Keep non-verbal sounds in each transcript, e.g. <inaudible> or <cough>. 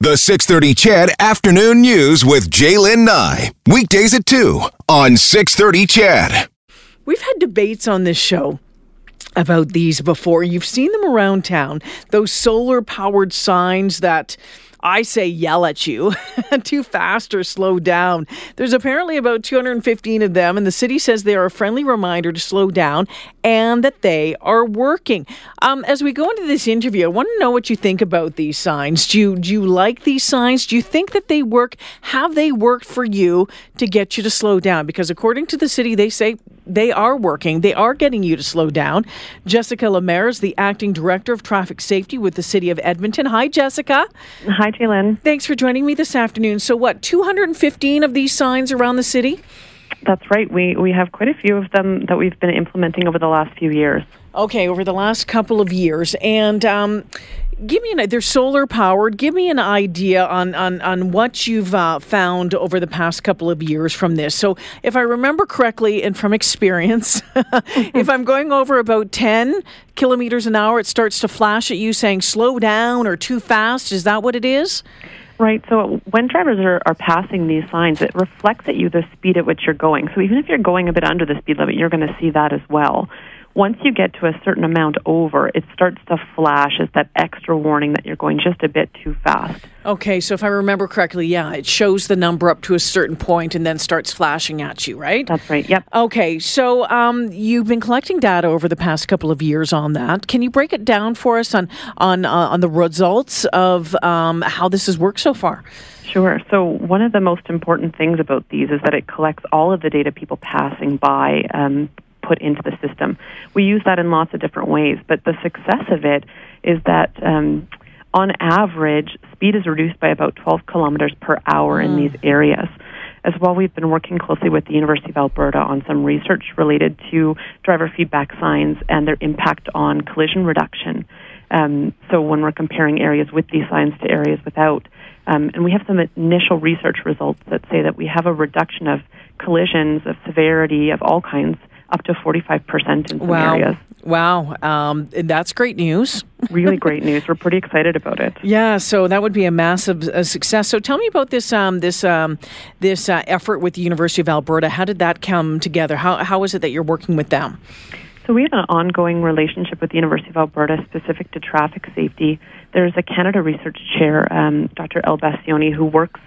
The 630 CHED Afternoon News with Jaylen Nye. Weekdays at 2 on 630 CHED. We've had debates on this show about these before. You've seen them around town. Those solar powered signs that I say yell at you <laughs> too fast or slow down. There's apparently about 215 of them, and the city says they are a friendly reminder to slow down and that they are working. Um, as we go into this interview, I want to know what you think about these signs. Do you, do you like these signs? Do you think that they work? Have they worked for you to get you to slow down? Because according to the city, they say they are working. They are getting you to slow down. Jessica Lemaire is the acting director of traffic safety with the city of Edmonton. Hi, Jessica. Hi, Jalen. Thanks for joining me this afternoon. So, what, 215 of these signs around the city? That's right. We we have quite a few of them that we've been implementing over the last few years. Okay, over the last couple of years, and um, give me an they're solar powered. Give me an idea on on on what you've uh, found over the past couple of years from this. So, if I remember correctly, and from experience, <laughs> if I'm going over about ten kilometers an hour, it starts to flash at you saying "slow down" or "too fast." Is that what it is? Right. So when drivers are, are passing these signs, it reflects at you the speed at which you're going. So even if you're going a bit under the speed limit, you're going to see that as well once you get to a certain amount over, it starts to flash as that extra warning that you're going just a bit too fast. Okay, so if I remember correctly, yeah, it shows the number up to a certain point and then starts flashing at you, right? That's right. Yep. Okay, so um, you've been collecting data over the past couple of years on that. Can you break it down for us on on uh, on the results of um, how this has worked so far? Sure. So, one of the most important things about these is that it collects all of the data people passing by um, put into the system. We use that in lots of different ways, but the success of it is that um, on average, speed is reduced by about 12 kilometers per hour mm. in these areas. As well, we've been working closely with the University of Alberta on some research related to driver feedback signs and their impact on collision reduction. Um, so, when we're comparing areas with these signs to areas without, um, and we have some initial research results that say that we have a reduction of collisions, of severity, of all kinds up to 45% in some wow. areas. Wow. Um, that's great news. <laughs> really great news. We're pretty excited about it. Yeah, so that would be a massive uh, success. So tell me about this um, this um, this uh, effort with the University of Alberta. How did that come together? How, how is it that you're working with them? So we have an ongoing relationship with the University of Alberta specific to traffic safety. There's a Canada Research Chair, um, Dr. El-Basyouny, who works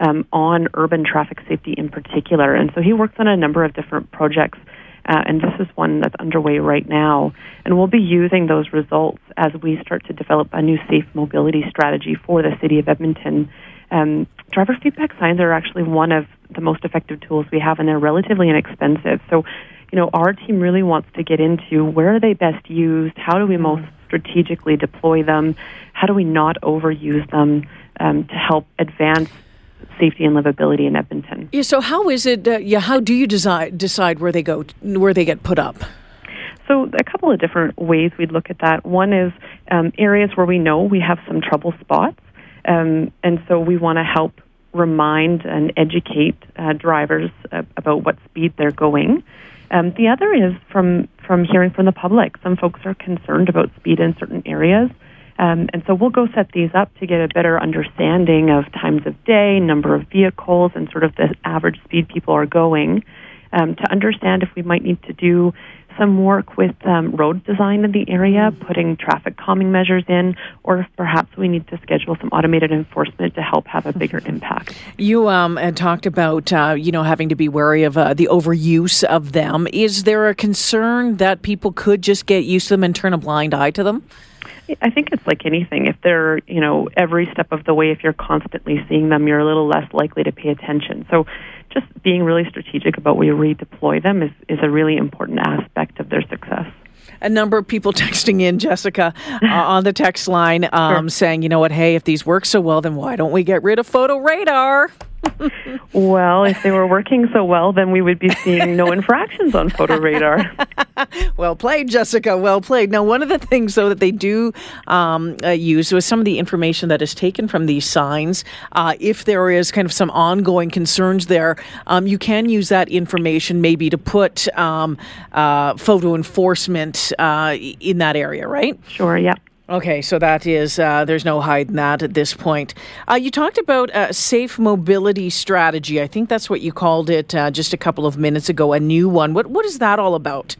um, on urban traffic safety in particular. And so he works on a number of different projects uh, and this is one that's underway right now. And we'll be using those results as we start to develop a new safe mobility strategy for the city of Edmonton. Um, driver feedback signs are actually one of the most effective tools we have, and they're relatively inexpensive. So, you know, our team really wants to get into where are they best used? How do we most strategically deploy them? How do we not overuse them um, to help advance safety and livability in Edmonton. Yeah. So how is it? Uh, yeah. How do you decide decide where they go, where they get put up? So a couple of different ways we'd look at that. One is um, areas where we know we have some trouble spots, um, and so we want to help remind and educate uh, drivers uh, about what speed they're going. Um, the other is from from hearing from the public. Some folks are concerned about speed in certain areas. Um, and so we'll go set these up to get a better understanding of times of day, number of vehicles, and sort of the average speed people are going um, to understand if we might need to do some work with um, road design in the area, putting traffic calming measures in, or if perhaps we need to schedule some automated enforcement to help have a bigger impact. You um, had talked about uh, you know having to be wary of uh, the overuse of them. Is there a concern that people could just get used to them and turn a blind eye to them? I think it's like anything. If they're, you know, every step of the way, if you're constantly seeing them, you're a little less likely to pay attention. So just being really strategic about where you redeploy them is, is a really important aspect of their success a number of people <laughs> texting in, Jessica, uh, <laughs> on the text line um, sure. saying, you know what, hey, if these work so well, then why don't we get rid of photo radar? <laughs> well, if they were working so well, then we would be seeing no infractions on photo radar. <laughs> well played, Jessica. Well played. Now, one of the things, though, that they do um, uh, use was some of the information that is taken from these signs. Uh, if there is kind of some ongoing concerns there, um, you can use that information maybe to put um, uh, photo enforcement uh, in that area, right? Sure, yeah. Okay, so that is, uh, there's no hiding that at this point. Uh, you talked about a safe mobility strategy. I think that's what you called it uh, just a couple of minutes ago, a new one. What, what is that all about?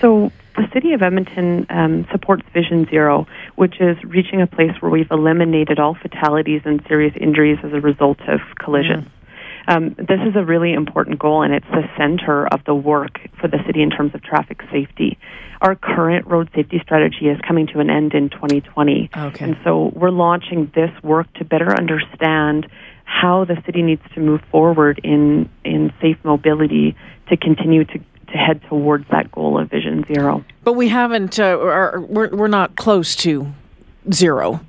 So, the City of Edmonton um, supports Vision Zero, which is reaching a place where we've eliminated all fatalities and serious injuries as a result of collisions. Mm. Um, this is a really important goal, and it's the center of the work for the city in terms of traffic safety. Our current road safety strategy is coming to an end in 2020. Okay. And so we're launching this work to better understand how the city needs to move forward in, in safe mobility to continue to to head towards that goal of Vision Zero. But we haven't, uh, we're, we're not close to zero.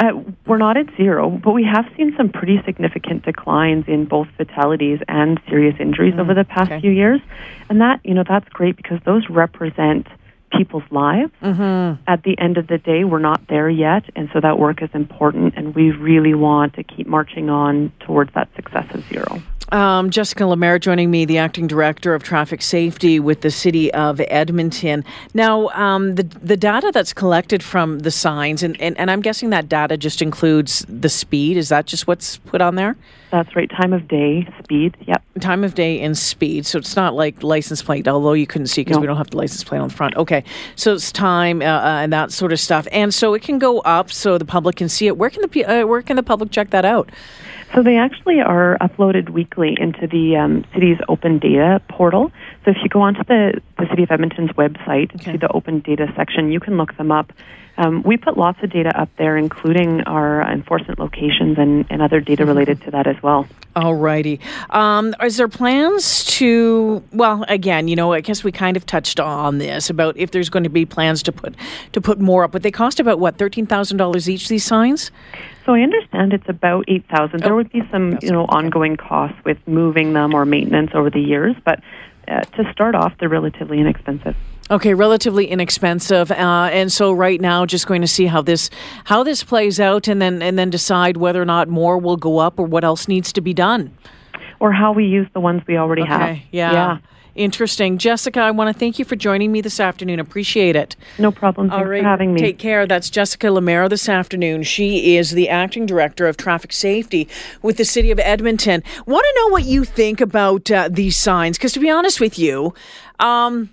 Uh, we're not at zero, but we have seen some pretty significant declines in both fatalities and serious injuries mm, over the past okay. few years, and that you know that's great because those represent people's lives. Mm-hmm. At the end of the day, we're not there yet, and so that work is important, and we really want to keep marching on towards that success of zero. Um, Jessica Lemaire joining me, the acting director of traffic safety with the city of Edmonton. Now, um, the the data that's collected from the signs, and, and, and I'm guessing that data just includes the speed. Is that just what's put on there? That's right. Time of day, speed. Yep. Time of day and speed. So it's not like license plate, although you couldn't see because no. we don't have the license plate on the front. Okay. So it's time uh, uh, and that sort of stuff, and so it can go up so the public can see it. Where can the uh, where can the public check that out? So they actually are uploaded weekly into the um, city's open data portal. So if you go onto the, the City of Edmonton's website okay. to the open data section, you can look them up. Um, we put lots of data up there, including our enforcement locations and, and other data mm-hmm. related to that as well. Alrighty. Um, is there plans to? Well, again, you know, I guess we kind of touched on this about if there's going to be plans to put to put more up, but they cost about what thirteen thousand dollars each. These signs. So I understand it's about eight thousand. Oh, there would be some, you know, ongoing costs with moving them or maintenance over the years, but uh, to start off, they're relatively inexpensive. Okay, relatively inexpensive, uh, and so right now, just going to see how this how this plays out, and then and then decide whether or not more will go up or what else needs to be done, or how we use the ones we already okay, have. Yeah. yeah. Interesting. Jessica, I want to thank you for joining me this afternoon. Appreciate it. No problem. Thanks All right. for having me. Take care. That's Jessica Lamero this afternoon. She is the acting director of traffic safety with the city of Edmonton. Want to know what you think about uh, these signs? Because to be honest with you, um,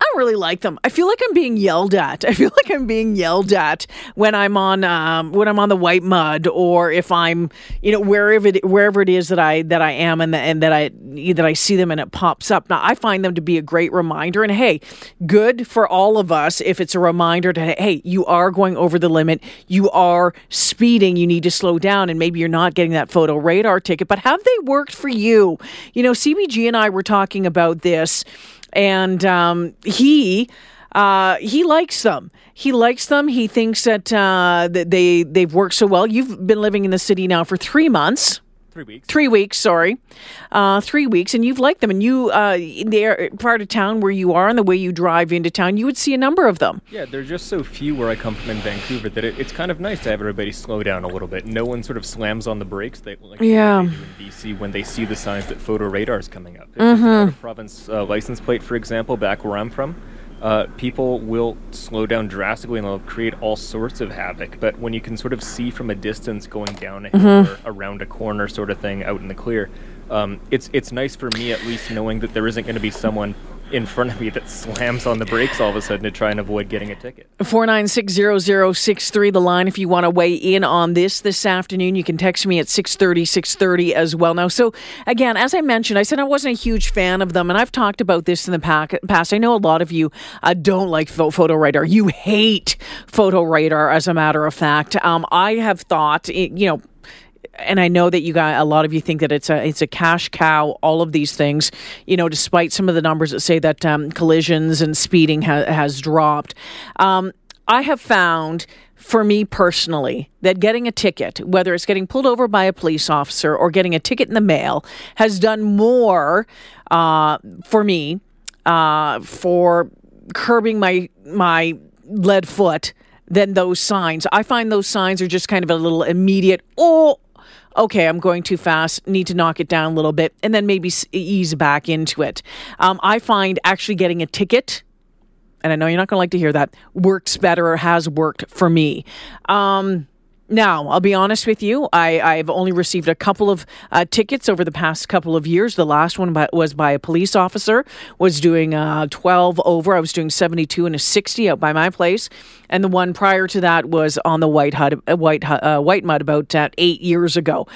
I don't really like them. I feel like I'm being yelled at. <laughs> I feel like I'm being yelled at when I'm on um, when I'm on the Whitemud or if I'm you know wherever it wherever it is that I that I am and, the, and that I that I see them and it pops up. Now I find them to be a great reminder and hey, good for all of us if it's a reminder to hey you are going over the limit, you are speeding, you need to slow down and maybe you're not getting that photo radar ticket. But have they worked for you? You know, CBG and I were talking about this and um, he uh, he likes them. He likes them. He thinks that uh, that they they've worked so well. You've been living in the city now for three months. Three weeks. Three weeks, sorry. Uh, three weeks, and you've liked them. And you, uh, in the part of town where you are and the way you drive into town, you would see a number of them. Yeah, there's just so few where I come from in Vancouver that it, it's kind of nice to have everybody slow down a little bit. No one sort of slams on the brakes. They, like yeah. They in BC when they see the signs that photo radar is coming up. If mm-hmm. province uh, license plate, for example, back where I'm from, uh, people will slow down drastically and they'll create all sorts of havoc. But when you can sort of see from a distance going down a hill mm-hmm. or around a corner, sort of thing, out in the clear, um, it's it's nice for me at least knowing that there isn't going to be someone in front of me that slams on the brakes all of a sudden to try and avoid getting a ticket. 4960063 the line if you want to weigh in on this this afternoon. You can text me at 630 630 as well. Now, so again, as I mentioned, I said I wasn't a huge fan of them, and I've talked about this in the past. I know a lot of you uh, don't like photo radar. You hate photo radar, as a matter of fact. Um, I have thought, you know, and I know that you got a lot of you think that it's a it's a cash cow. All of these things, you know, despite some of the numbers that say that um, collisions and speeding ha- has dropped. Um, I have found for me personally that getting a ticket, whether it's getting pulled over by a police officer or getting a ticket in the mail, has done more uh, for me uh, for curbing my my lead foot than those signs. I find those signs are just kind of a little immediate. Oh, okay, I'm going too fast, need to knock it down a little bit, and then maybe ease back into it. Um, I find actually getting a ticket and I know you're not going to like to hear that, works better or has worked for me. Um, now, I'll be honest with you. I, I've only received a couple of uh, tickets over the past couple of years. The last one by, was by a police officer. Was doing uh, 12 over. I was doing 72 and a 60 out by my place, and the one prior to that was on the White uh, White uh, Whitemud about uh, eight years ago.